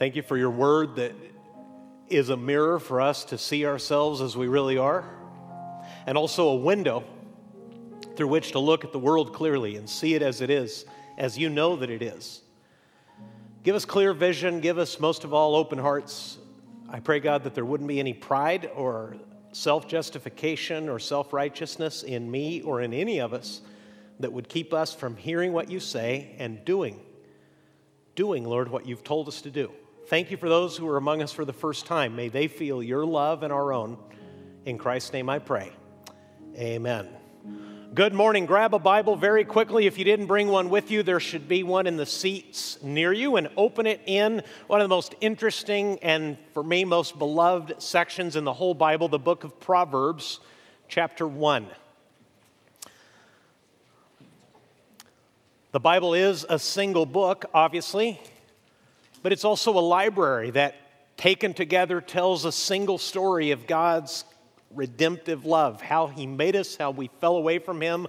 Thank you for your word that is a mirror for us to see ourselves as we really are, and also a window through which to look at the world clearly and see it as it is, as you know that it is. Give us clear vision, give us most of all open hearts. I pray, God, that there wouldn't be any pride or self justification or self righteousness in me or in any of us that would keep us from hearing what you say and doing, doing, Lord, what you've told us to do. Thank you for those who are among us for the first time. May they feel your love and our own. In Christ's name I pray. Amen. Good morning. Grab a Bible very quickly. If you didn't bring one with you, there should be one in the seats near you and open it in one of the most interesting and, for me, most beloved sections in the whole Bible, the book of Proverbs, chapter 1. The Bible is a single book, obviously, but it's also a library that, taken together, tells a single story of God's redemptive love, how He made us, how we fell away from Him,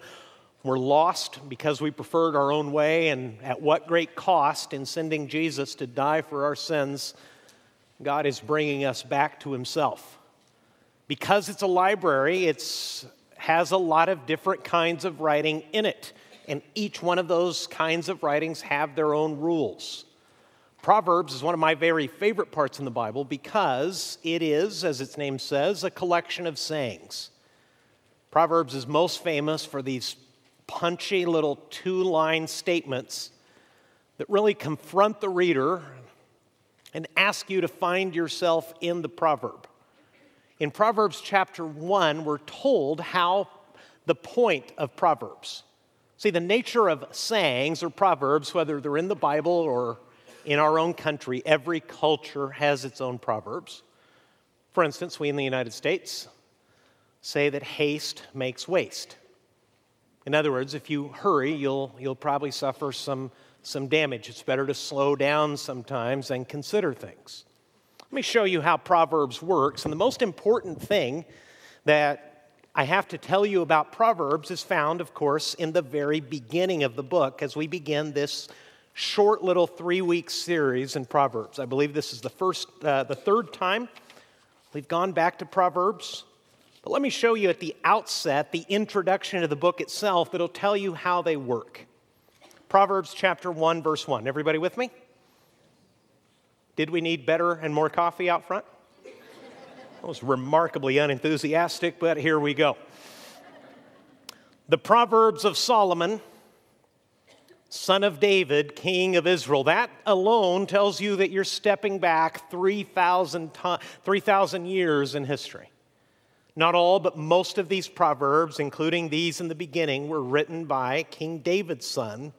we're lost because we preferred our own way, and at what great cost in sending Jesus to die for our sins, God is bringing us back to Himself. Because it's a library, it has a lot of different kinds of writing in it and each one of those kinds of writings have their own rules. Proverbs is one of my very favorite parts in the Bible because it is, as its name says, a collection of sayings. Proverbs is most famous for these punchy little two line statements that really confront the reader and ask you to find yourself in the proverb. In Proverbs chapter 1, we're told how the point of Proverbs. See, the nature of sayings or proverbs, whether they're in the Bible or in our own country, every culture has its own proverbs. For instance, we in the United States say that haste makes waste. In other words, if you hurry, you'll, you'll probably suffer some, some damage. It's better to slow down sometimes and consider things. Let me show you how Proverbs works. And the most important thing that I have to tell you about Proverbs is found, of course, in the very beginning of the book as we begin this short little three week series in Proverbs. I believe this is the first, uh, the third time we've gone back to Proverbs. But let me show you at the outset the introduction to the book itself that'll tell you how they work. Proverbs chapter 1, verse 1. Everybody with me? Did we need better and more coffee out front? I was remarkably unenthusiastic, but here we go. The Proverbs of Solomon, son of David, king of Israel. That alone tells you that you're stepping back 3,000 3, years in history. Not all, but most of these Proverbs, including these in the beginning, were written by King David's son,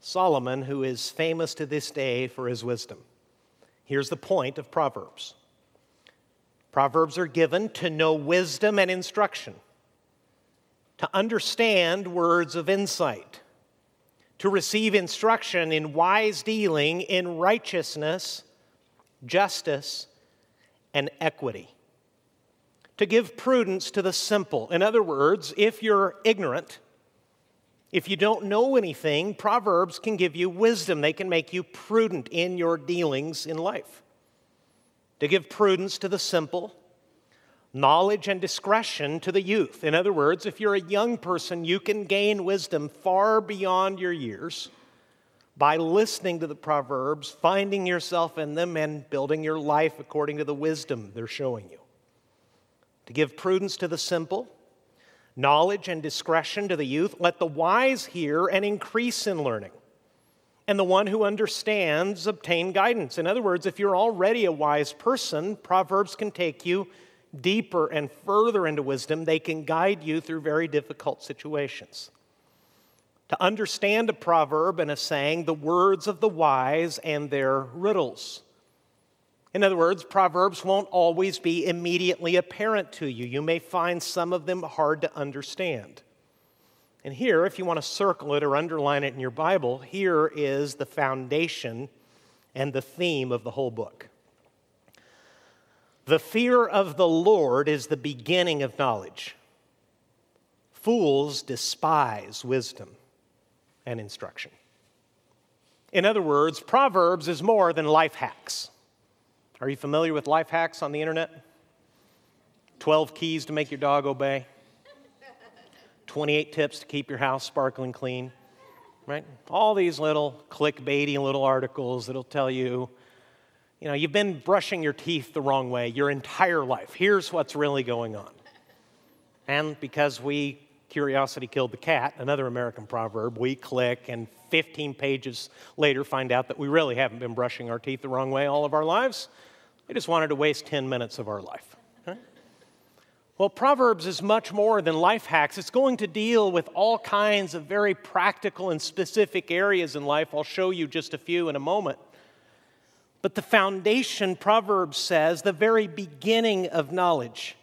Solomon, who is famous to this day for his wisdom. Here's the point of Proverbs Proverbs are given to know wisdom and instruction, to understand words of insight, to receive instruction in wise dealing, in righteousness, justice, and equity, to give prudence to the simple. In other words, if you're ignorant, if you don't know anything, Proverbs can give you wisdom. They can make you prudent in your dealings in life to give prudence to the simple, knowledge and discretion to the youth. In other words, if you're a young person, you can gain wisdom far beyond your years by listening to the Proverbs, finding yourself in them, and building your life according to the wisdom they're showing you. To give prudence to the simple, knowledge and discretion to the youth, let the wise hear and increase in learning and the one who understands obtain guidance. In other words, if you're already a wise person, Proverbs can take you deeper and further into wisdom. They can guide you through very difficult situations. To understand a proverb and a saying, the words of the wise and their riddles. In other words, Proverbs won't always be immediately apparent to you. You may find some of them hard to understand. And here, if you want to circle it or underline it in your Bible, here is the foundation and the theme of the whole book. The fear of the Lord is the beginning of knowledge. Fools despise wisdom and instruction. In other words, Proverbs is more than life hacks. Are you familiar with life hacks on the internet? 12 keys to make your dog obey, 28 tips to keep your house sparkling clean, right? All these little clickbaity little articles that'll tell you, you know, you've been brushing your teeth the wrong way your entire life. Here's what's really going on. And because we Curiosity killed the cat, another American proverb. We click, and 15 pages later find out that we really haven't been brushing our teeth the wrong way all of our lives. We just wanted to waste 10 minutes of our life. Well, Proverbs is much more than life hacks. It's going to deal with all kinds of very practical and specific areas in life. I'll show you just a few in a moment. But the foundation, Proverbs says, the very beginning of knowledge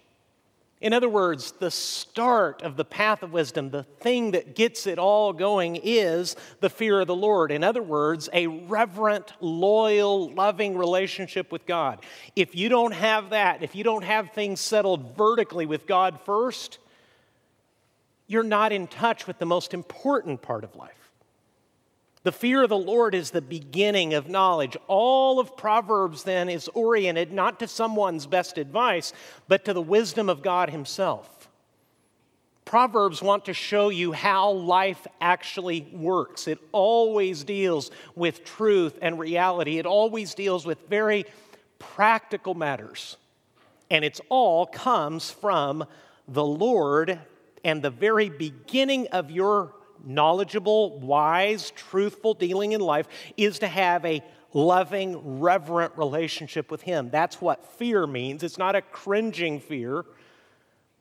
in other words, the start of the path of wisdom, the thing that gets it all going, is the fear of the Lord. In other words, a reverent, loyal, loving relationship with God. If you don't have that, if you don't have things settled vertically with God first, you're not in touch with the most important part of life. The fear of the Lord is the beginning of knowledge. All of Proverbs then is oriented not to someone's best advice, but to the wisdom of God Himself. Proverbs want to show you how life actually works. It always deals with truth and reality, it always deals with very practical matters. And it's all comes from the Lord and the very beginning of your knowledgeable, wise, truthful dealing in life is to have a loving, reverent relationship with Him. That's what fear means. It's not a cringing fear,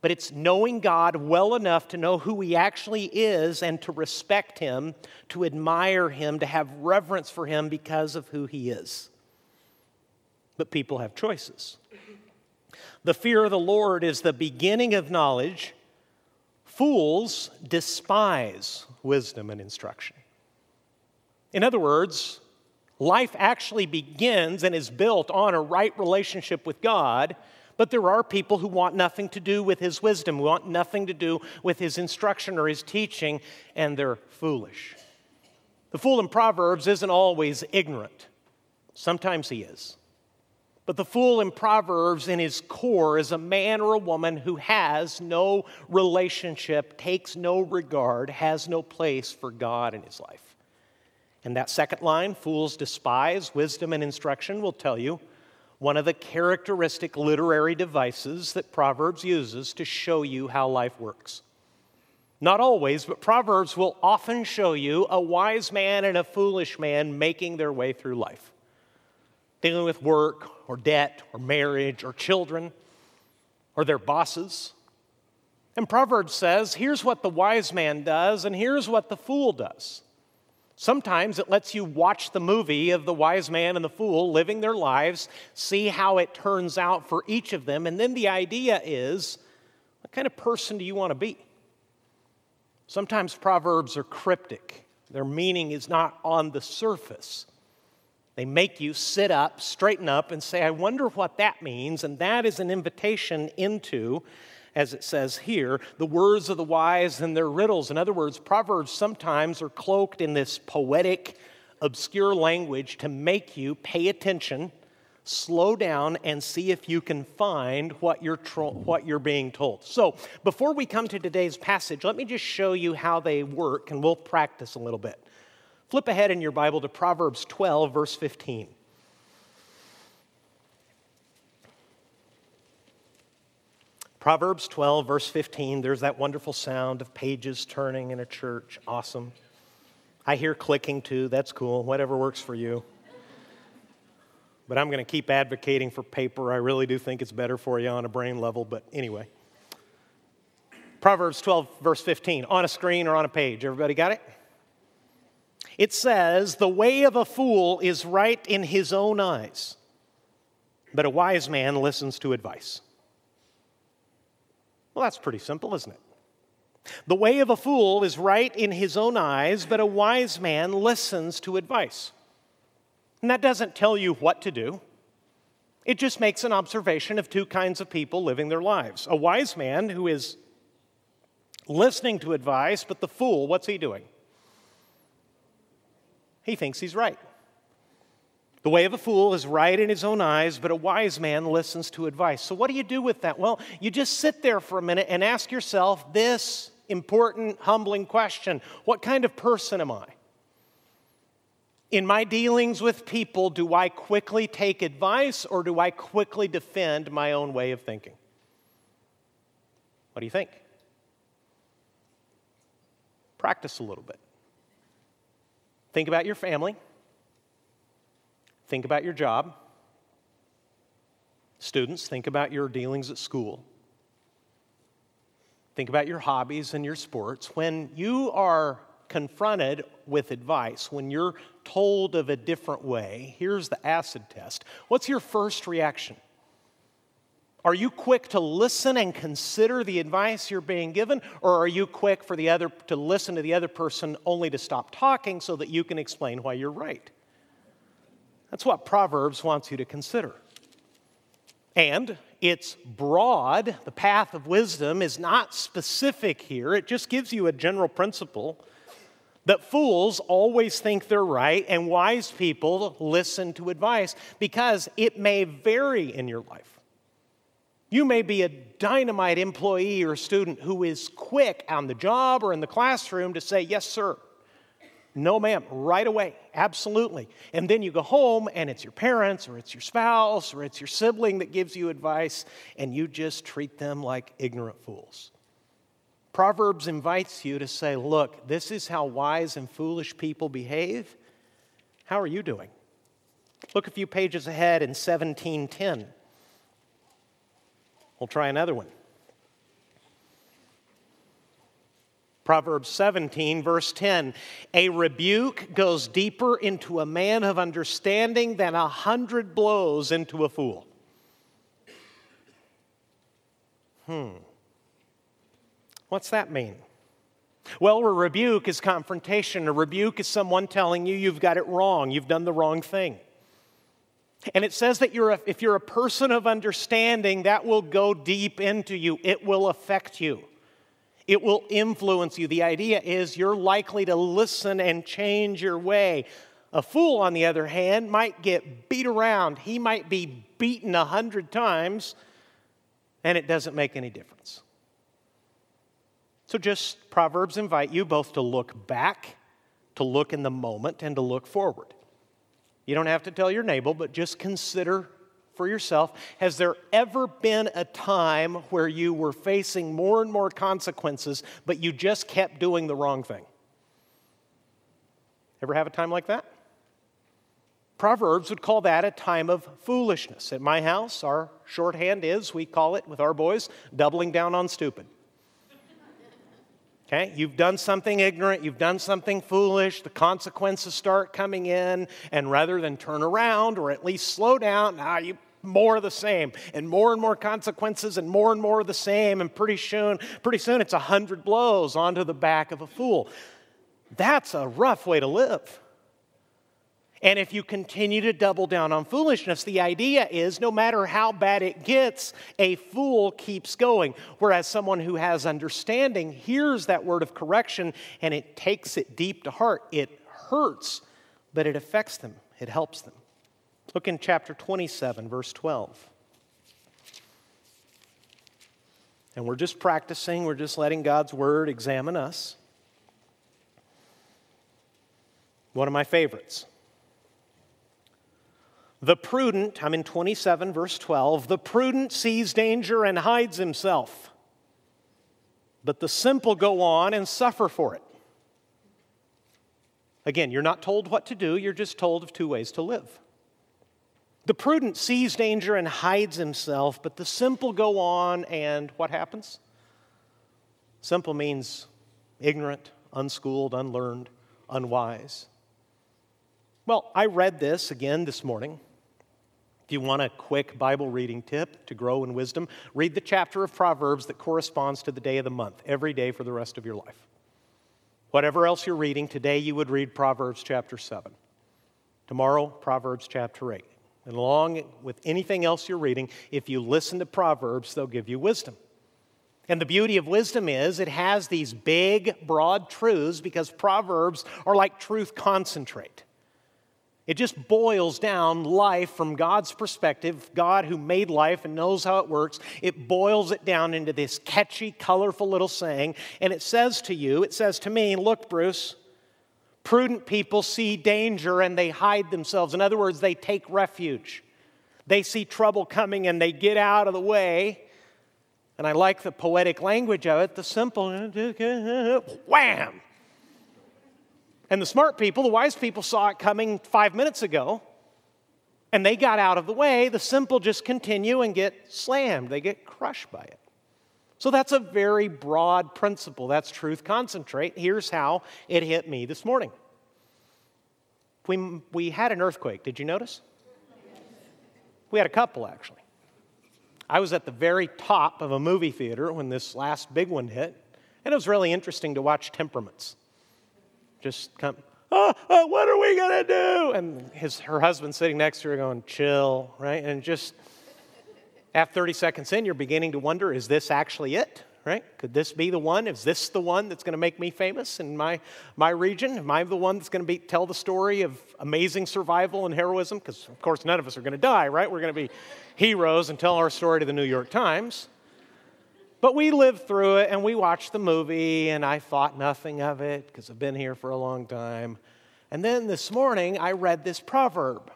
but it's knowing God well enough to know who He actually is and to respect Him, to admire Him, to have reverence for Him because of who He is. But people have choices. The fear of the Lord is the beginning of knowledge Fools despise wisdom and instruction. In other words, life actually begins and is built on a right relationship with God, but there are people who want nothing to do with His wisdom, who want nothing to do with His instruction or His teaching, and they're foolish. The fool in Proverbs isn't always ignorant, sometimes he is. But the fool in Proverbs, in his core, is a man or a woman who has no relationship, takes no regard, has no place for God in his life. And that second line, fools despise wisdom and instruction, will tell you one of the characteristic literary devices that Proverbs uses to show you how life works. Not always, but Proverbs will often show you a wise man and a foolish man making their way through life dealing with work or debt or marriage or children or their bosses. And Proverbs says, here's what the wise man does, and here's what the fool does. Sometimes it lets you watch the movie of the wise man and the fool living their lives, see how it turns out for each of them, and then the idea is what kind of person do you want to be? Sometimes Proverbs are cryptic, their meaning is not on the surface. They make you sit up, straighten up, and say, I wonder what that means. And that is an invitation into, as it says here, the words of the wise and their riddles. In other words, Proverbs sometimes are cloaked in this poetic, obscure language to make you pay attention, slow down, and see if you can find what you're, tro- what you're being told. So, before we come to today's passage, let me just show you how they work, and we'll practice a little bit. Flip ahead in your Bible to Proverbs 12, verse 15. Proverbs 12, verse 15, there's that wonderful sound of pages turning in a church. Awesome. I hear clicking too. That's cool. Whatever works for you. But I'm going to keep advocating for paper. I really do think it's better for you on a brain level. But anyway. Proverbs 12, verse 15, on a screen or on a page. Everybody got it? It says, The way of a fool is right in his own eyes, but a wise man listens to advice. Well, that's pretty simple, isn't it? The way of a fool is right in his own eyes, but a wise man listens to advice. And that doesn't tell you what to do. It just makes an observation of two kinds of people living their lives. A wise man who is listening to advice, but the fool, what's he doing? He thinks he's right. The way of a fool is right in his own eyes, but a wise man listens to advice. So, what do you do with that? Well, you just sit there for a minute and ask yourself this important, humbling question What kind of person am I? In my dealings with people, do I quickly take advice or do I quickly defend my own way of thinking? What do you think? Practice a little bit. Think about your family. Think about your job. Students, think about your dealings at school. Think about your hobbies and your sports. When you are confronted with advice, when you're told of a different way, here's the acid test. What's your first reaction? Are you quick to listen and consider the advice you're being given, or are you quick for the other to listen to the other person only to stop talking so that you can explain why you're right? That's what Proverbs wants you to consider. And it's broad. The path of wisdom is not specific here. It just gives you a general principle that fools always think they're right and wise people listen to advice because it may vary in your life. You may be a dynamite employee or student who is quick on the job or in the classroom to say, Yes, sir. No, ma'am, right away, absolutely. And then you go home and it's your parents or it's your spouse or it's your sibling that gives you advice and you just treat them like ignorant fools. Proverbs invites you to say, look, this is how wise and foolish people behave. How are you doing? Look a few pages ahead in 1710. We'll try another one. Proverbs 17, verse 10 A rebuke goes deeper into a man of understanding than a hundred blows into a fool. Hmm. What's that mean? Well, a rebuke is confrontation. A rebuke is someone telling you you've got it wrong, you've done the wrong thing. And it says that you're a, if you're a person of understanding, that will go deep into you, it will affect you. It will influence you. The idea is you're likely to listen and change your way. A fool, on the other hand, might get beat around. He might be beaten a hundred times, and it doesn't make any difference. So, just Proverbs invite you both to look back, to look in the moment, and to look forward. You don't have to tell your neighbor, but just consider for yourself Has there ever been a time where you were facing more and more consequences, but you just kept doing the wrong thing? Ever have a time like that? Proverbs would call that a time of foolishness. At my house, our shorthand is, we call it with our boys, doubling down on stupid. Okay, you've done something ignorant, you've done something foolish, the consequences start coming in, and rather than turn around or at least slow down, now you more of the same, and more and more consequences, and more and more of the same, and pretty soon, pretty soon it's a hundred blows onto the back of a fool. That's a rough way to live. And if you continue to double down on foolishness, the idea is no matter how bad it gets, a fool keeps going. Whereas someone who has understanding hears that word of correction and it takes it deep to heart. It hurts, but it affects them, it helps them. Look in chapter 27, verse 12. And we're just practicing, we're just letting God's word examine us. One of my favorites. The prudent, I'm in 27, verse 12, the prudent sees danger and hides himself, but the simple go on and suffer for it. Again, you're not told what to do, you're just told of two ways to live. The prudent sees danger and hides himself, but the simple go on and what happens? Simple means ignorant, unschooled, unlearned, unwise. Well, I read this again this morning. If you want a quick Bible reading tip to grow in wisdom, read the chapter of Proverbs that corresponds to the day of the month, every day for the rest of your life. Whatever else you're reading, today you would read Proverbs chapter 7. Tomorrow, Proverbs chapter 8. And along with anything else you're reading, if you listen to Proverbs, they'll give you wisdom. And the beauty of wisdom is it has these big, broad truths because Proverbs are like truth concentrate. It just boils down life from God's perspective, God who made life and knows how it works. It boils it down into this catchy, colorful little saying. And it says to you, it says to me, look, Bruce, prudent people see danger and they hide themselves. In other words, they take refuge. They see trouble coming and they get out of the way. And I like the poetic language of it, the simple wham! And the smart people, the wise people, saw it coming five minutes ago, and they got out of the way. The simple just continue and get slammed, they get crushed by it. So that's a very broad principle. That's truth concentrate. Here's how it hit me this morning. We, we had an earthquake. Did you notice? We had a couple, actually. I was at the very top of a movie theater when this last big one hit, and it was really interesting to watch temperaments just come, oh, oh what are we going to do? And his, her husband sitting next to her going, chill, right? And just after 30 seconds in, you're beginning to wonder, is this actually it? Right? Could this be the one? Is this the one that's going to make me famous in my, my region? Am I the one that's going to be, tell the story of amazing survival and heroism? Because, of course, none of us are going to die, right? We're going to be heroes and tell our story to the New York Times. But we lived through it and we watched the movie, and I thought nothing of it because I've been here for a long time. And then this morning, I read this proverb,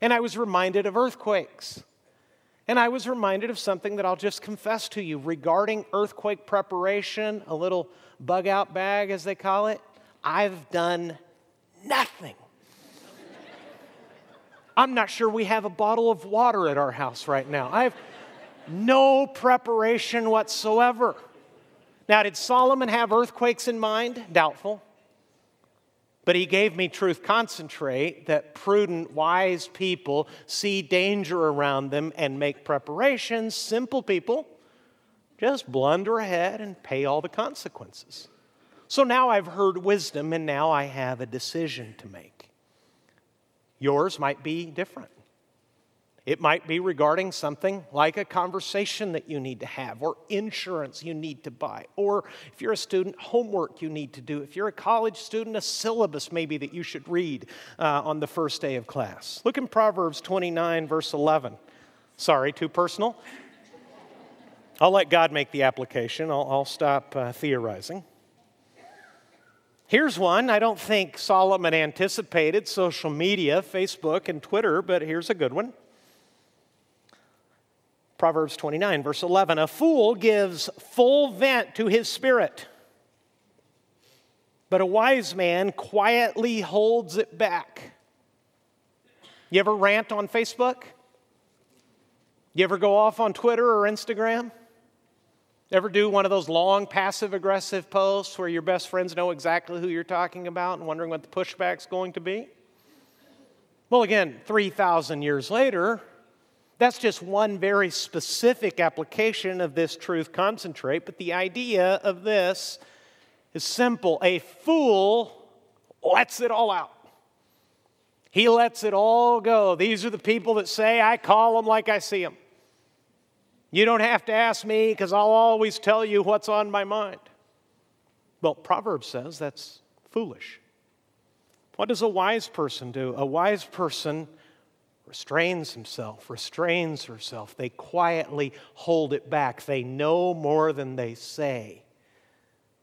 and I was reminded of earthquakes. And I was reminded of something that I'll just confess to you regarding earthquake preparation, a little bug out bag, as they call it. I've done nothing. I'm not sure we have a bottle of water at our house right now. I've no preparation whatsoever. Now, did Solomon have earthquakes in mind? Doubtful. But he gave me truth concentrate that prudent, wise people see danger around them and make preparations. Simple people just blunder ahead and pay all the consequences. So now I've heard wisdom and now I have a decision to make. Yours might be different. It might be regarding something like a conversation that you need to have, or insurance you need to buy, or if you're a student, homework you need to do. If you're a college student, a syllabus maybe that you should read uh, on the first day of class. Look in Proverbs 29, verse 11. Sorry, too personal. I'll let God make the application, I'll, I'll stop uh, theorizing. Here's one. I don't think Solomon anticipated social media, Facebook, and Twitter, but here's a good one. Proverbs 29, verse 11 A fool gives full vent to his spirit, but a wise man quietly holds it back. You ever rant on Facebook? You ever go off on Twitter or Instagram? Ever do one of those long passive aggressive posts where your best friends know exactly who you're talking about and wondering what the pushback's going to be? Well, again, 3,000 years later, that's just one very specific application of this truth concentrate, but the idea of this is simple. A fool lets it all out. He lets it all go. These are the people that say, I call them like I see them. You don't have to ask me because I'll always tell you what's on my mind. Well, Proverbs says that's foolish. What does a wise person do? A wise person restrains himself, restrains herself. They quietly hold it back. They know more than they say.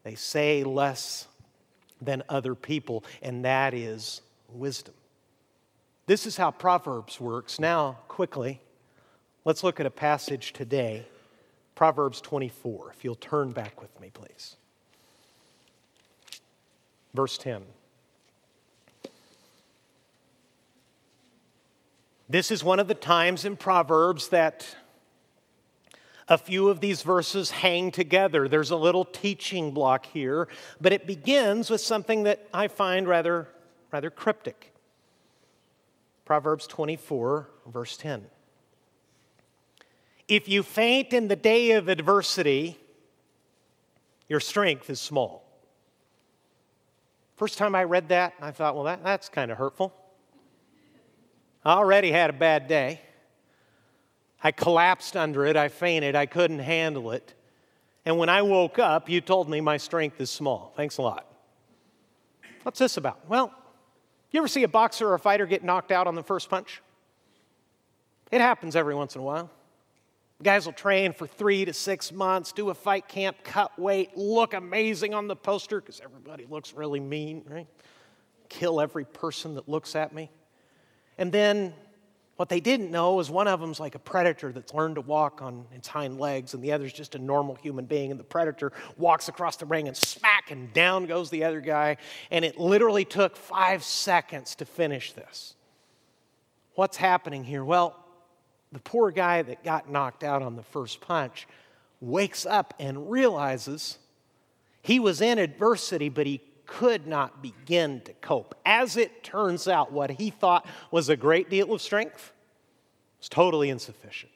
They say less than other people, and that is wisdom. This is how Proverbs works. Now, quickly, let's look at a passage today Proverbs 24. If you'll turn back with me, please. Verse 10. This is one of the times in Proverbs that a few of these verses hang together. There's a little teaching block here, but it begins with something that I find rather, rather cryptic. Proverbs 24, verse 10. If you faint in the day of adversity, your strength is small. First time I read that, I thought, well, that, that's kind of hurtful. I already had a bad day. I collapsed under it. I fainted. I couldn't handle it. And when I woke up, you told me my strength is small. Thanks a lot. What's this about? Well, You ever see a boxer or a fighter get knocked out on the first punch? It happens every once in a while. Guys will train for three to six months, do a fight camp, cut weight, look amazing on the poster because everybody looks really mean, right? Kill every person that looks at me. And then what they didn't know is one of them's like a predator that's learned to walk on its hind legs, and the other's just a normal human being. And the predator walks across the ring and smack, and down goes the other guy. And it literally took five seconds to finish this. What's happening here? Well, the poor guy that got knocked out on the first punch wakes up and realizes he was in adversity, but he could not begin to cope. As it turns out, what he thought was a great deal of strength was totally insufficient.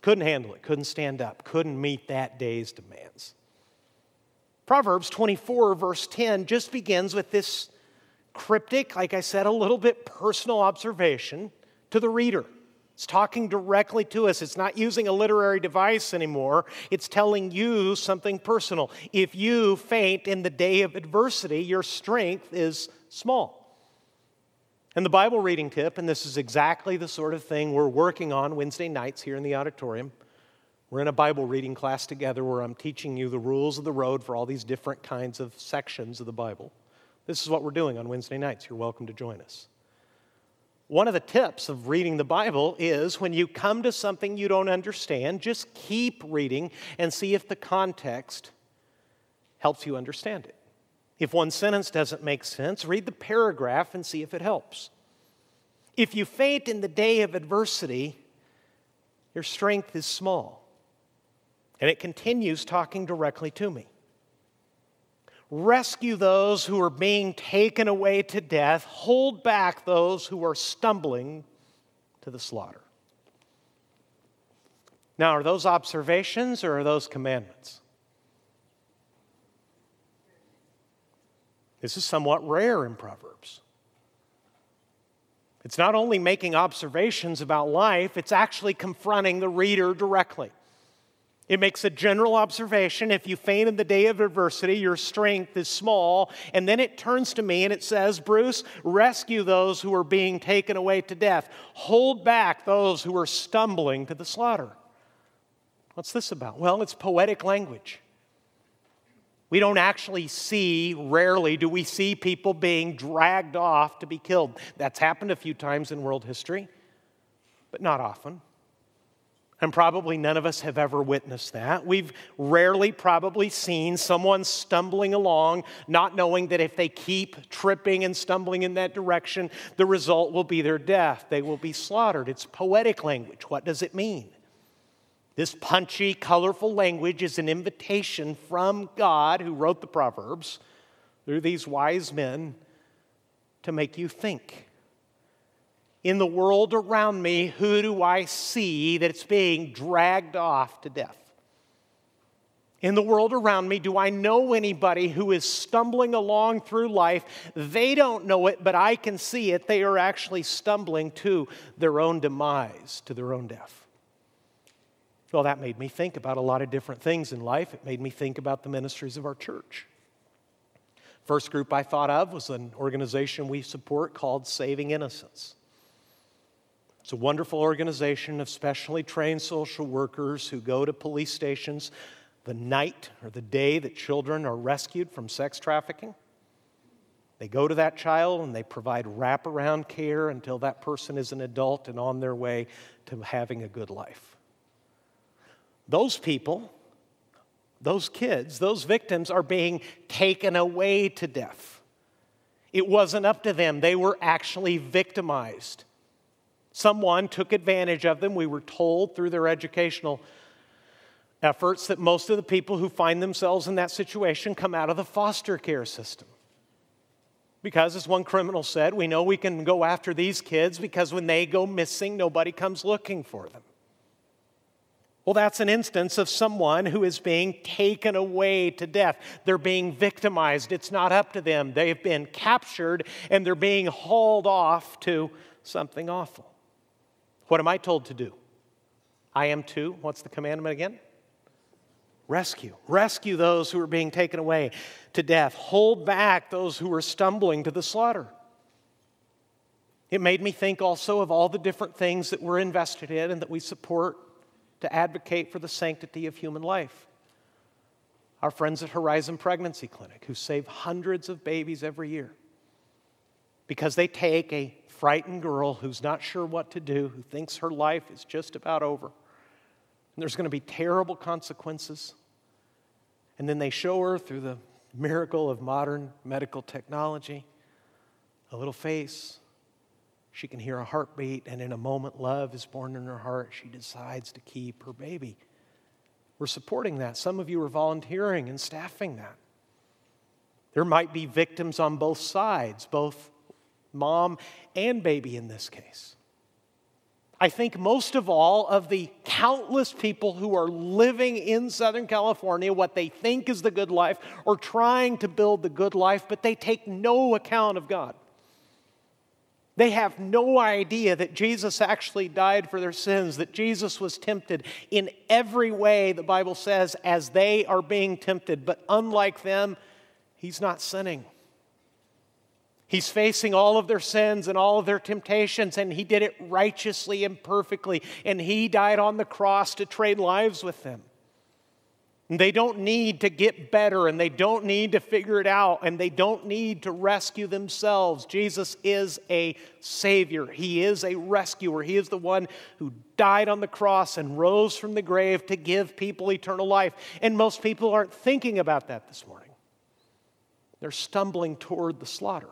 Couldn't handle it, couldn't stand up, couldn't meet that day's demands. Proverbs 24, verse 10, just begins with this cryptic, like I said, a little bit personal observation to the reader. It's talking directly to us. It's not using a literary device anymore. It's telling you something personal. If you faint in the day of adversity, your strength is small. And the Bible reading tip, and this is exactly the sort of thing we're working on Wednesday nights here in the auditorium. We're in a Bible reading class together where I'm teaching you the rules of the road for all these different kinds of sections of the Bible. This is what we're doing on Wednesday nights. You're welcome to join us. One of the tips of reading the Bible is when you come to something you don't understand, just keep reading and see if the context helps you understand it. If one sentence doesn't make sense, read the paragraph and see if it helps. If you faint in the day of adversity, your strength is small. And it continues talking directly to me rescue those who are being taken away to death, hold back those who are stumbling to the slaughter. Now, are those observations or are those commandments? This is somewhat rare in Proverbs. It's not only making observations about life, it's actually confronting the reader directly. It makes a general observation. If you faint in the day of adversity, your strength is small. And then it turns to me and it says, Bruce, rescue those who are being taken away to death, hold back those who are stumbling to the slaughter. What's this about? Well, it's poetic language. We don't actually see, rarely do we see people being dragged off to be killed. That's happened a few times in world history, but not often. And probably none of us have ever witnessed that. We've rarely probably seen someone stumbling along, not knowing that if they keep tripping and stumbling in that direction, the result will be their death. They will be slaughtered. It's poetic language. What does it mean? This punchy, colorful language is an invitation from God, who wrote the Proverbs, through these wise men, to make you think in the world around me, who do I see that's being dragged off to death? In the world around me, do I know anybody who is stumbling along through life? They don't know it, but I can see it. They are actually stumbling to their own demise, to their own death. Well, that made me think about a lot of different things in life. It made me think about the ministries of our church. First group I thought of was an organization we support called Saving Innocence. It's a wonderful organization of specially trained social workers who go to police stations the night or the day that children are rescued from sex trafficking. They go to that child and they provide wraparound care until that person is an adult and on their way to having a good life. Those people, those kids, those victims are being taken away to death. It wasn't up to them, they were actually victimized. Someone took advantage of them. We were told through their educational efforts that most of the people who find themselves in that situation come out of the foster care system. Because, as one criminal said, we know we can go after these kids because when they go missing, nobody comes looking for them. Well, that's an instance of someone who is being taken away to death. They're being victimized. It's not up to them. They've been captured and they're being hauled off to something awful. What am I told to do? I am to, what's the commandment again? Rescue. Rescue those who are being taken away to death. Hold back those who are stumbling to the slaughter. It made me think also of all the different things that we're invested in and that we support to advocate for the sanctity of human life. Our friends at Horizon Pregnancy Clinic, who save hundreds of babies every year because they take a frightened girl who's not sure what to do, who thinks her life is just about over, and there's going to be terrible consequences. And then they show her through the miracle of modern medical technology a little face. She can hear a heartbeat, and in a moment, love is born in her heart. She decides to keep her baby. We're supporting that. Some of you are volunteering and staffing that. There might be victims on both sides, both mom and baby in this case. I think most of all of the countless people who are living in Southern California what they think is the good life or trying to build the good life, but they take no account of God. They have no idea that Jesus actually died for their sins, that Jesus was tempted in every way, the Bible says, as they are being tempted. But unlike them, he's not sinning. He's facing all of their sins and all of their temptations, and he did it righteously and perfectly. And he died on the cross to trade lives with them. And they don't need to get better, and they don't need to figure it out, and they don't need to rescue themselves. Jesus is a Savior, He is a rescuer. He is the one who died on the cross and rose from the grave to give people eternal life. And most people aren't thinking about that this morning, they're stumbling toward the slaughter.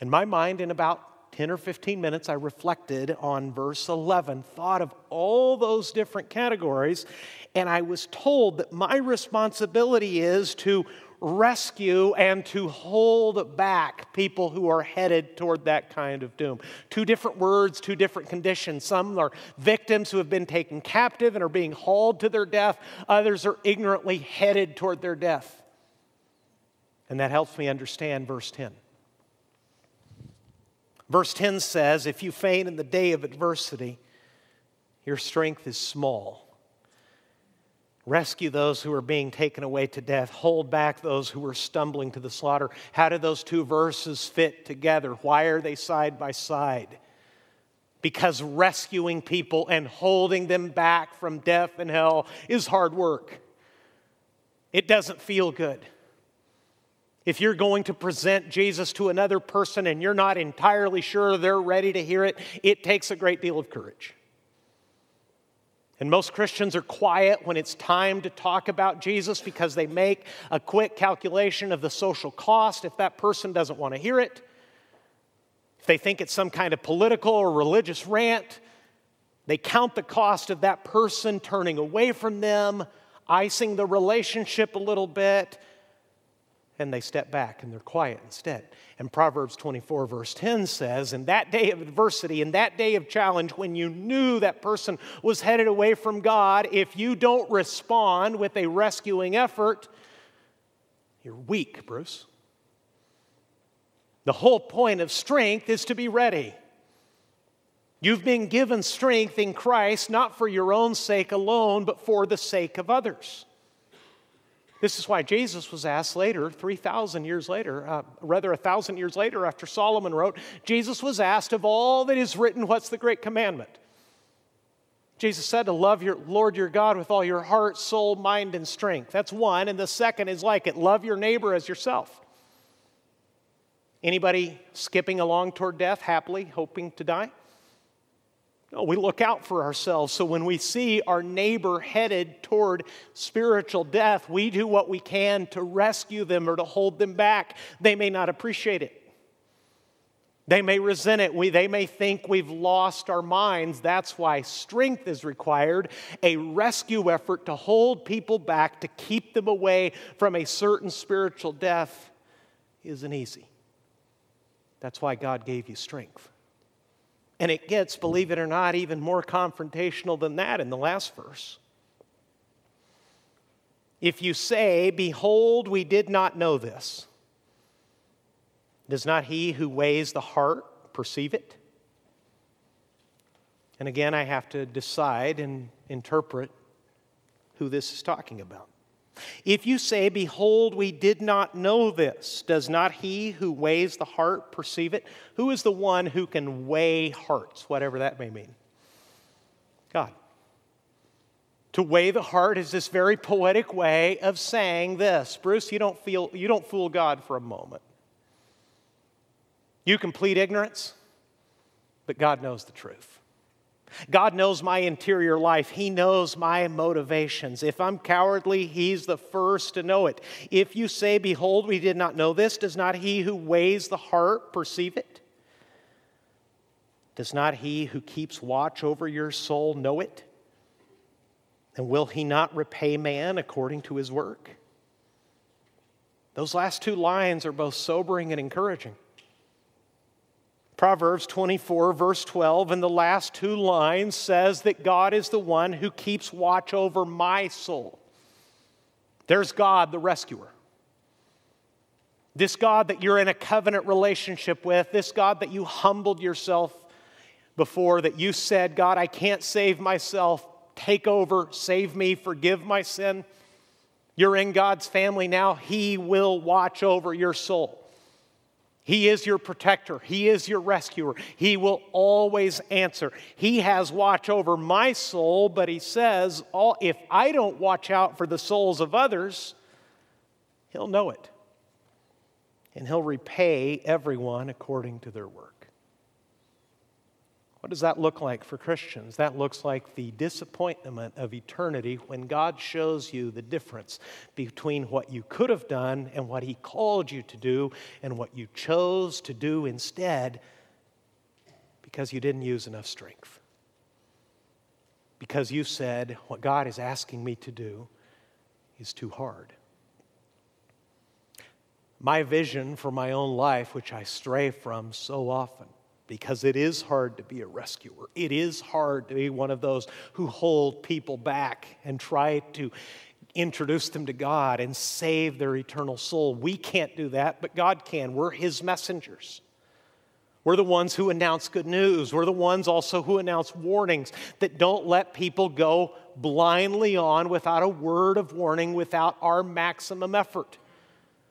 In my mind, in about 10 or 15 minutes, I reflected on verse 11, thought of all those different categories, and I was told that my responsibility is to rescue and to hold back people who are headed toward that kind of doom. Two different words, two different conditions. Some are victims who have been taken captive and are being hauled to their death, others are ignorantly headed toward their death. And that helps me understand verse 10. Verse 10 says, If you faint in the day of adversity, your strength is small. Rescue those who are being taken away to death. Hold back those who are stumbling to the slaughter. How do those two verses fit together? Why are they side by side? Because rescuing people and holding them back from death and hell is hard work. It doesn't feel good. If you're going to present Jesus to another person and you're not entirely sure they're ready to hear it, it takes a great deal of courage. And most Christians are quiet when it's time to talk about Jesus because they make a quick calculation of the social cost if that person doesn't want to hear it. If they think it's some kind of political or religious rant, they count the cost of that person turning away from them, icing the relationship a little bit, and they step back and they're quiet instead. And Proverbs 24, verse 10 says, In that day of adversity, in that day of challenge, when you knew that person was headed away from God, if you don't respond with a rescuing effort, you're weak, Bruce. The whole point of strength is to be ready. You've been given strength in Christ not for your own sake alone, but for the sake of others. This is why Jesus was asked later, 3,000 years later, uh, rather, 1,000 years later after Solomon wrote, Jesus was asked, Of all that is written, what's the great commandment? Jesus said to love your Lord your God with all your heart, soul, mind, and strength. That's one. And the second is like it love your neighbor as yourself. Anybody skipping along toward death happily, hoping to die? No, we look out for ourselves. So when we see our neighbor headed toward spiritual death, we do what we can to rescue them or to hold them back. They may not appreciate it. They may resent it. We, they may think we've lost our minds. That's why strength is required. A rescue effort to hold people back, to keep them away from a certain spiritual death isn't easy. That's why God gave you strength. And it gets, believe it or not, even more confrontational than that in the last verse. If you say, Behold, we did not know this, does not he who weighs the heart perceive it? And again, I have to decide and interpret who this is talking about. If you say, Behold, we did not know this, does not he who weighs the heart perceive it? Who is the one who can weigh hearts, whatever that may mean? God. To weigh the heart is this very poetic way of saying this. Bruce, you don't, feel, you don't fool God for a moment. You complete ignorance, but God knows the truth. God knows my interior life. He knows my motivations. If I'm cowardly, He's the first to know it. If you say, Behold, we did not know this, does not He who weighs the heart perceive it? Does not He who keeps watch over your soul know it? And will He not repay man according to his work? Those last two lines are both sobering and encouraging. Proverbs 24, verse 12, in the last two lines says that God is the one who keeps watch over my soul. There's God, the rescuer. This God that you're in a covenant relationship with, this God that you humbled yourself before, that you said, God, I can't save myself. Take over, save me, forgive my sin. You're in God's family now. He will watch over your soul. He is your protector. He is your rescuer. He will always answer. He has watch over my soul, but he says, if I don't watch out for the souls of others, he'll know it. And he'll repay everyone according to their work. What does that look like for Christians? That looks like the disappointment of eternity when God shows you the difference between what you could have done and what He called you to do and what you chose to do instead because you didn't use enough strength. Because you said, What God is asking me to do is too hard. My vision for my own life, which I stray from so often, because it is hard to be a rescuer. It is hard to be one of those who hold people back and try to introduce them to God and save their eternal soul. We can't do that, but God can. We're His messengers. We're the ones who announce good news. We're the ones also who announce warnings that don't let people go blindly on without a word of warning, without our maximum effort.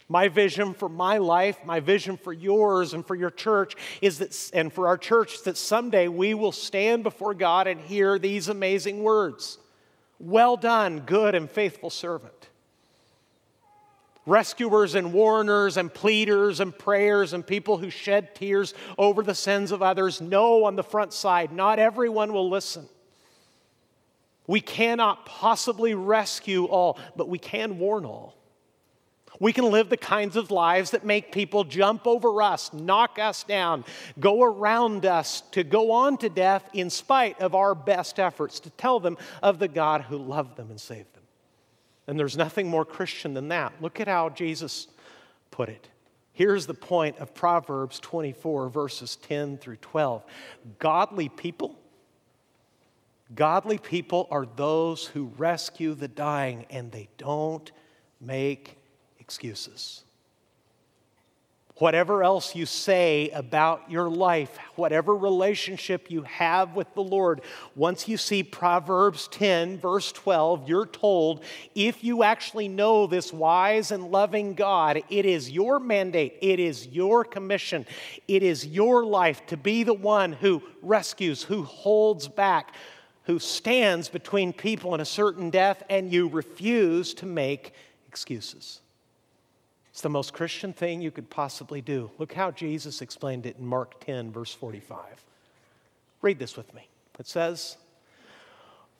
My vision for my life, my vision for yours and for your church is that, and for our church, that someday we will stand before God and hear these amazing words Well done, good and faithful servant. Rescuers and warners and pleaders and prayers and people who shed tears over the sins of others know on the front side, not everyone will listen. We cannot possibly rescue all, but we can warn all. We can live the kinds of lives that make people jump over us, knock us down, go around us to go on to death in spite of our best efforts to tell them of the God who loved them and saved them. And there's nothing more Christian than that. Look at how Jesus put it. Here's the point of Proverbs 24, verses 10 through 12. Godly people, godly people are those who rescue the dying and they don't make excuses. Whatever else you say about your life, whatever relationship you have with the Lord, once you see Proverbs 10, verse 12, you're told if you actually know this wise and loving God, it is your mandate, it is your commission, it is your life to be the one who rescues, who holds back, who stands between people and a certain death, and you refuse to make excuses. It's the most Christian thing you could possibly do. Look how Jesus explained it in Mark 10, verse 45. Read this with me. It says,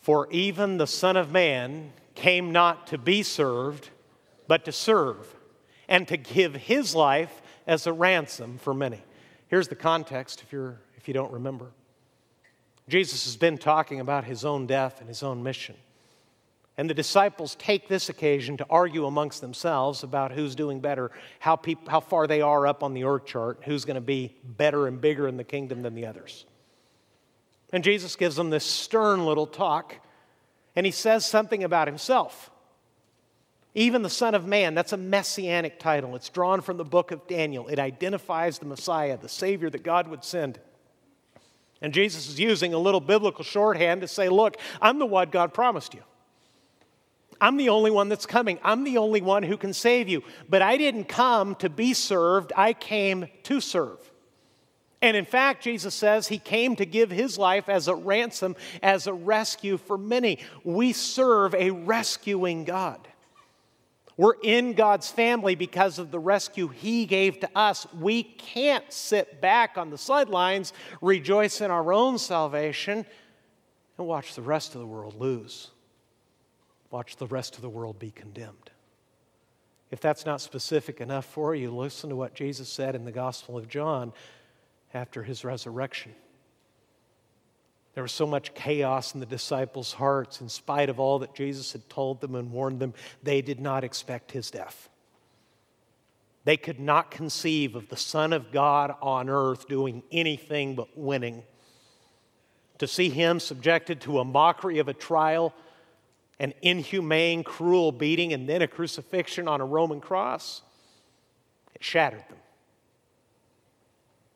For even the Son of Man came not to be served, but to serve, and to give his life as a ransom for many. Here's the context if, you're, if you don't remember. Jesus has been talking about his own death and his own mission. And the disciples take this occasion to argue amongst themselves about who's doing better, how, peop- how far they are up on the org chart, who's going to be better and bigger in the kingdom than the others. And Jesus gives them this stern little talk, and he says something about himself. Even the Son of Man, that's a messianic title. It's drawn from the book of Daniel. It identifies the Messiah, the Savior that God would send. And Jesus is using a little biblical shorthand to say, Look, I'm the one God promised you. I'm the only one that's coming. I'm the only one who can save you. But I didn't come to be served, I came to serve. And in fact, Jesus says he came to give his life as a ransom, as a rescue for many. We serve a rescuing God. We're in God's family because of the rescue He gave to us. We can't sit back on the sidelines, rejoice in our own salvation, and watch the rest of the world lose. Watch the rest of the world be condemned. If that's not specific enough for you, listen to what Jesus said in the Gospel of John after his resurrection. There was so much chaos in the disciples' hearts, in spite of all that Jesus had told them and warned them, they did not expect his death. They could not conceive of the Son of God on earth doing anything but winning. To see him subjected to a mockery of a trial, an inhumane, cruel beating, and then a crucifixion on a Roman cross, it shattered them.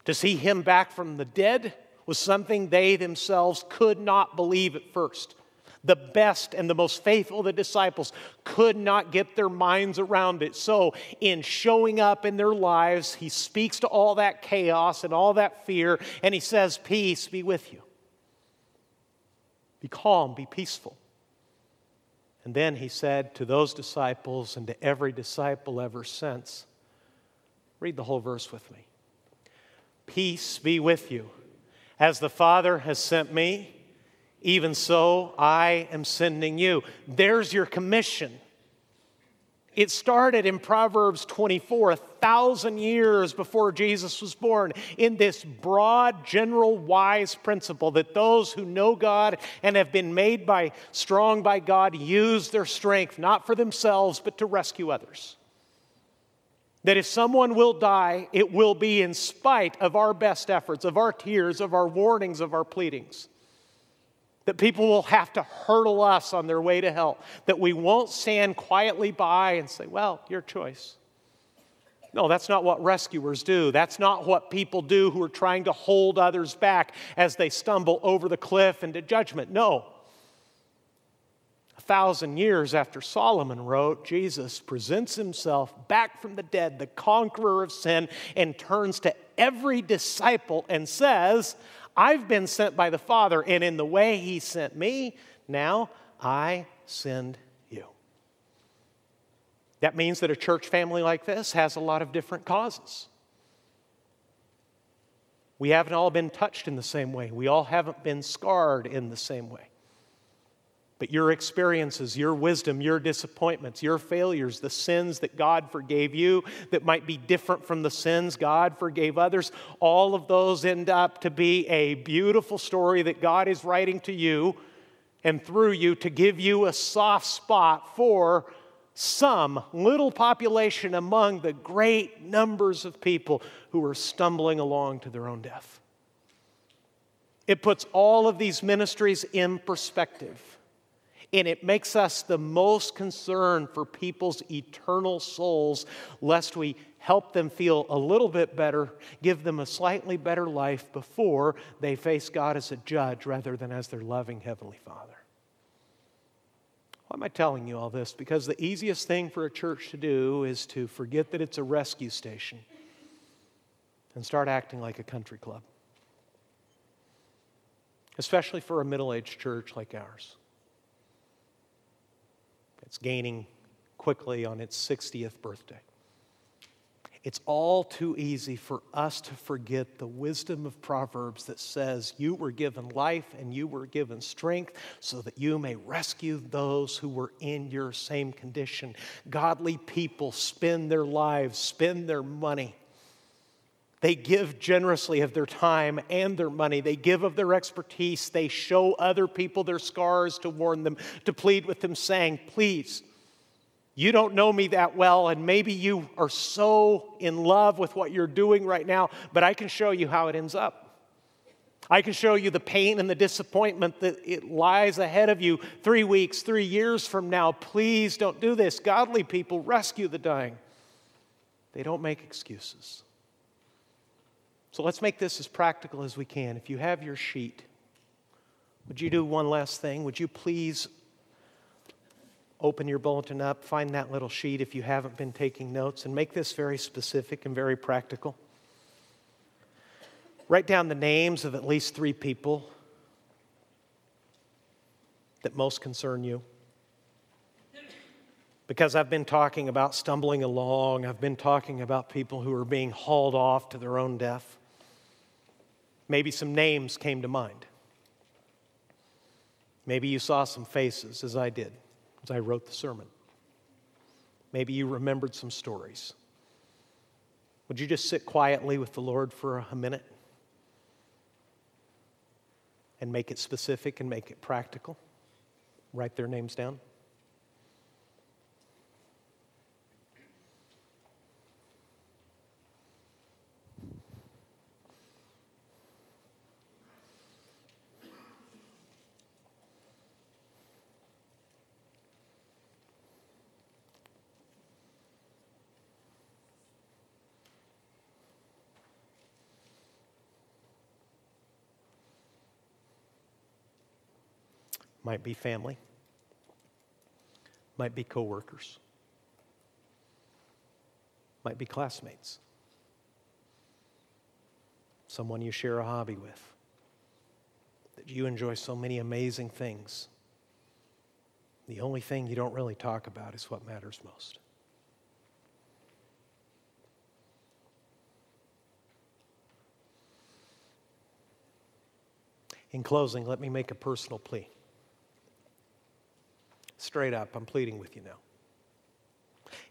To see him back from the dead, was something they themselves could not believe at first. The best and the most faithful of the disciples could not get their minds around it. So, in showing up in their lives, he speaks to all that chaos and all that fear, and he says, Peace be with you. Be calm, be peaceful. And then he said to those disciples and to every disciple ever since, read the whole verse with me. Peace be with you. As the Father has sent me, even so I am sending you. There's your commission. It started in Proverbs 24, a thousand years before Jesus was born, in this broad, general, wise principle that those who know God and have been made by strong by God use their strength not for themselves, but to rescue others. That if someone will die, it will be in spite of our best efforts, of our tears, of our warnings, of our pleadings. That people will have to hurdle us on their way to hell. That we won't stand quietly by and say, well, your choice. No, that's not what rescuers do. That's not what people do who are trying to hold others back as they stumble over the cliff into judgment. No A thousand years after Solomon wrote, Jesus presents himself back from the dead, the conqueror of sin, and turns to every disciple and says, I've been sent by the Father, and in the way he sent me, now I send you. That means that a church family like this has a lot of different causes. We haven't all been touched in the same way. We all haven't been scarred in the same way. But your experiences, your wisdom, your disappointments, your failures, the sins that God forgave you that might be different from the sins God forgave others, all of those end up to be a beautiful story that God is writing to you and through you to give you a soft spot for some little population among the great numbers of people who are stumbling along to their own death. It puts all of these ministries in perspective. And it makes us the most concerned for people's eternal souls, lest we help them feel a little bit better, give them a slightly better life before they face God as a judge rather than as their loving Heavenly Father. Why am I telling you all this? Because the easiest thing for a church to do is to forget that it's a rescue station and start acting like a country club, especially for a middle aged church like ours. It's gaining quickly on its 60th birthday. It's all too easy for us to forget the wisdom of Proverbs that says, You were given life and you were given strength so that you may rescue those who were in your same condition. Godly people spend their lives, spend their money they give generously of their time and their money. They give of their expertise. They show other people their scars to warn them, to plead with them, saying, Please, you don't know me that well, and maybe you are so in love with what you're doing right now, but I can show you how it ends up. I can show you the pain and the disappointment that it lies ahead of you three weeks, three years from now. Please don't do this. Godly people rescue the dying, they don't make excuses. So let's make this as practical as we can. If you have your sheet, would you do one last thing? Would you please open your bulletin up, find that little sheet if you haven't been taking notes, and make this very specific and very practical. Write down the names of at least three people that most concern you. Because I've been talking about stumbling along, I've been talking about people who are being hauled off to their own death. Maybe some names came to mind. Maybe you saw some faces, as I did, as I wrote the sermon. Maybe you remembered some stories. Would you just sit quietly with the Lord for a minute and make it specific and make it practical? Write their names down. Might be family, might be coworkers, might be classmates, someone you share a hobby with, that you enjoy so many amazing things. The only thing you don't really talk about is what matters most. In closing, let me make a personal plea. Straight up, I'm pleading with you now.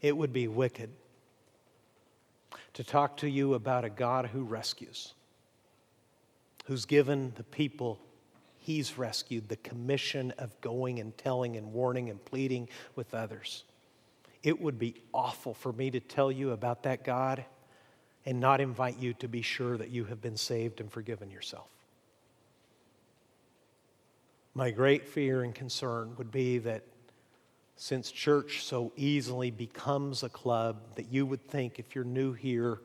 It would be wicked to talk to you about a God who rescues, who's given the people he's rescued the commission of going and telling and warning and pleading with others. It would be awful for me to tell you about that God and not invite you to be sure that you have been saved and forgiven yourself. My great fear and concern would be that since church so easily becomes a club that you would think if you're new here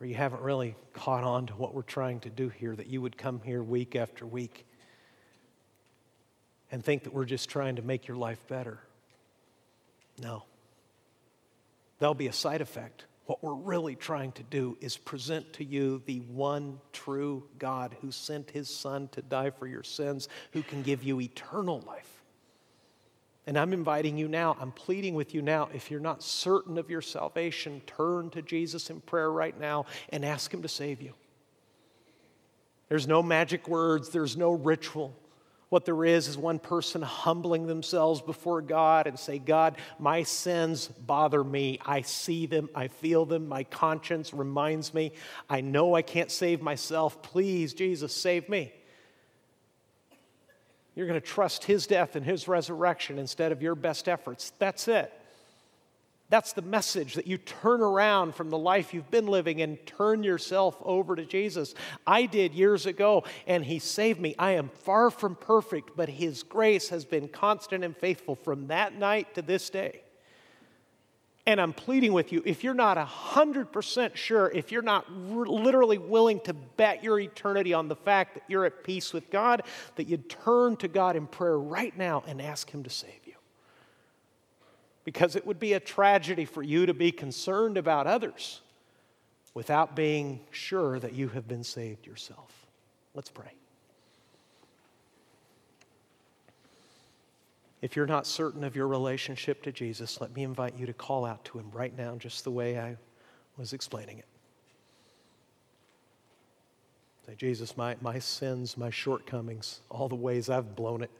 or you haven't really caught on to what we're trying to do here, that you would come here week after week and think that we're just trying to make your life better. No. There'll be a side effect. What we're really trying to do is present to you the one true God who sent his Son to die for your sins, who can give you eternal life. And I'm inviting you now, I'm pleading with you now, if you're not certain of your salvation, turn to Jesus in prayer right now and ask Him to save you. There's no magic words, there's no ritual. What there is is one person humbling themselves before God and say, God, my sins bother me. I see them, I feel them, my conscience reminds me. I know I can't save myself. Please, Jesus, save me. You're going to trust His death and His resurrection instead of your best efforts. That's it. That's the message that you turn around from the life you've been living and turn yourself over to Jesus. I did years ago, and He saved me. I am far from perfect, but His grace has been constant and faithful from that night to this day. And I'm pleading with you if you're not 100% sure, if you're not r- literally willing to bet your eternity on the fact that you're at peace with God, that you turn to God in prayer right now and ask Him to save you. Because it would be a tragedy for you to be concerned about others without being sure that you have been saved yourself. Let's pray. If you're not certain of your relationship to Jesus, let me invite you to call out to him right now, just the way I was explaining it. Say, Jesus, my, my sins, my shortcomings, all the ways I've blown it,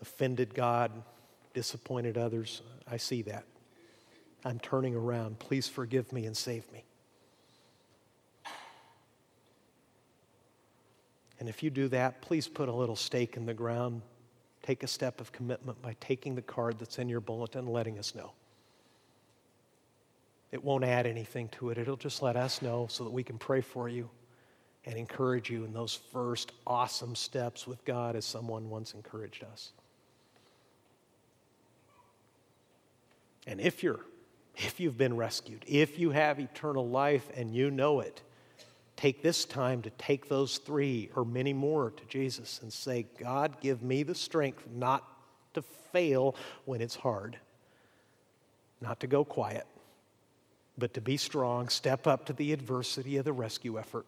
offended God, disappointed others, I see that. I'm turning around. Please forgive me and save me. And if you do that, please put a little stake in the ground take a step of commitment by taking the card that's in your bulletin and letting us know. It won't add anything to it, it'll just let us know so that we can pray for you and encourage you in those first awesome steps with God as someone once encouraged us. And if you're if you've been rescued, if you have eternal life and you know it, take this time to take those three or many more to Jesus and say, God, give me the strength not to fail when it's hard, not to go quiet, but to be strong, step up to the adversity of the rescue effort,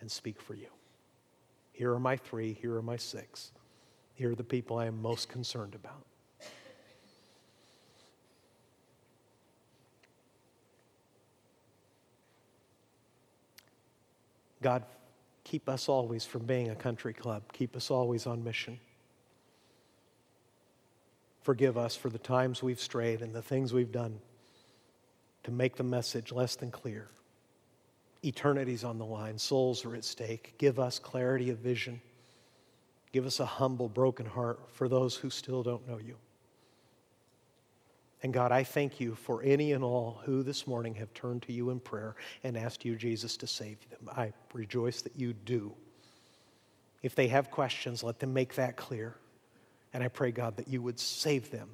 and speak for you. Here are my three, here are my six. Here are the people I am most concerned about. God, keep us always from being a country club. Keep us always on mission. Forgive us for the times we've strayed and the things we've done to make the message less than clear. Eternity's on the line, souls are at stake. Give us clarity of vision. Give us a humble, broken heart for those who still don't know you. And God, I thank you for any and all who this morning have turned to you in prayer and asked you, Jesus, to save them. I rejoice that you do. If they have questions, let them make that clear. And I pray, God, that you would save them,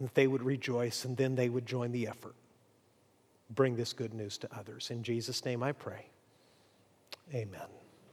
that they would rejoice, and then they would join the effort. Bring this good news to others. In Jesus' name I pray. Amen.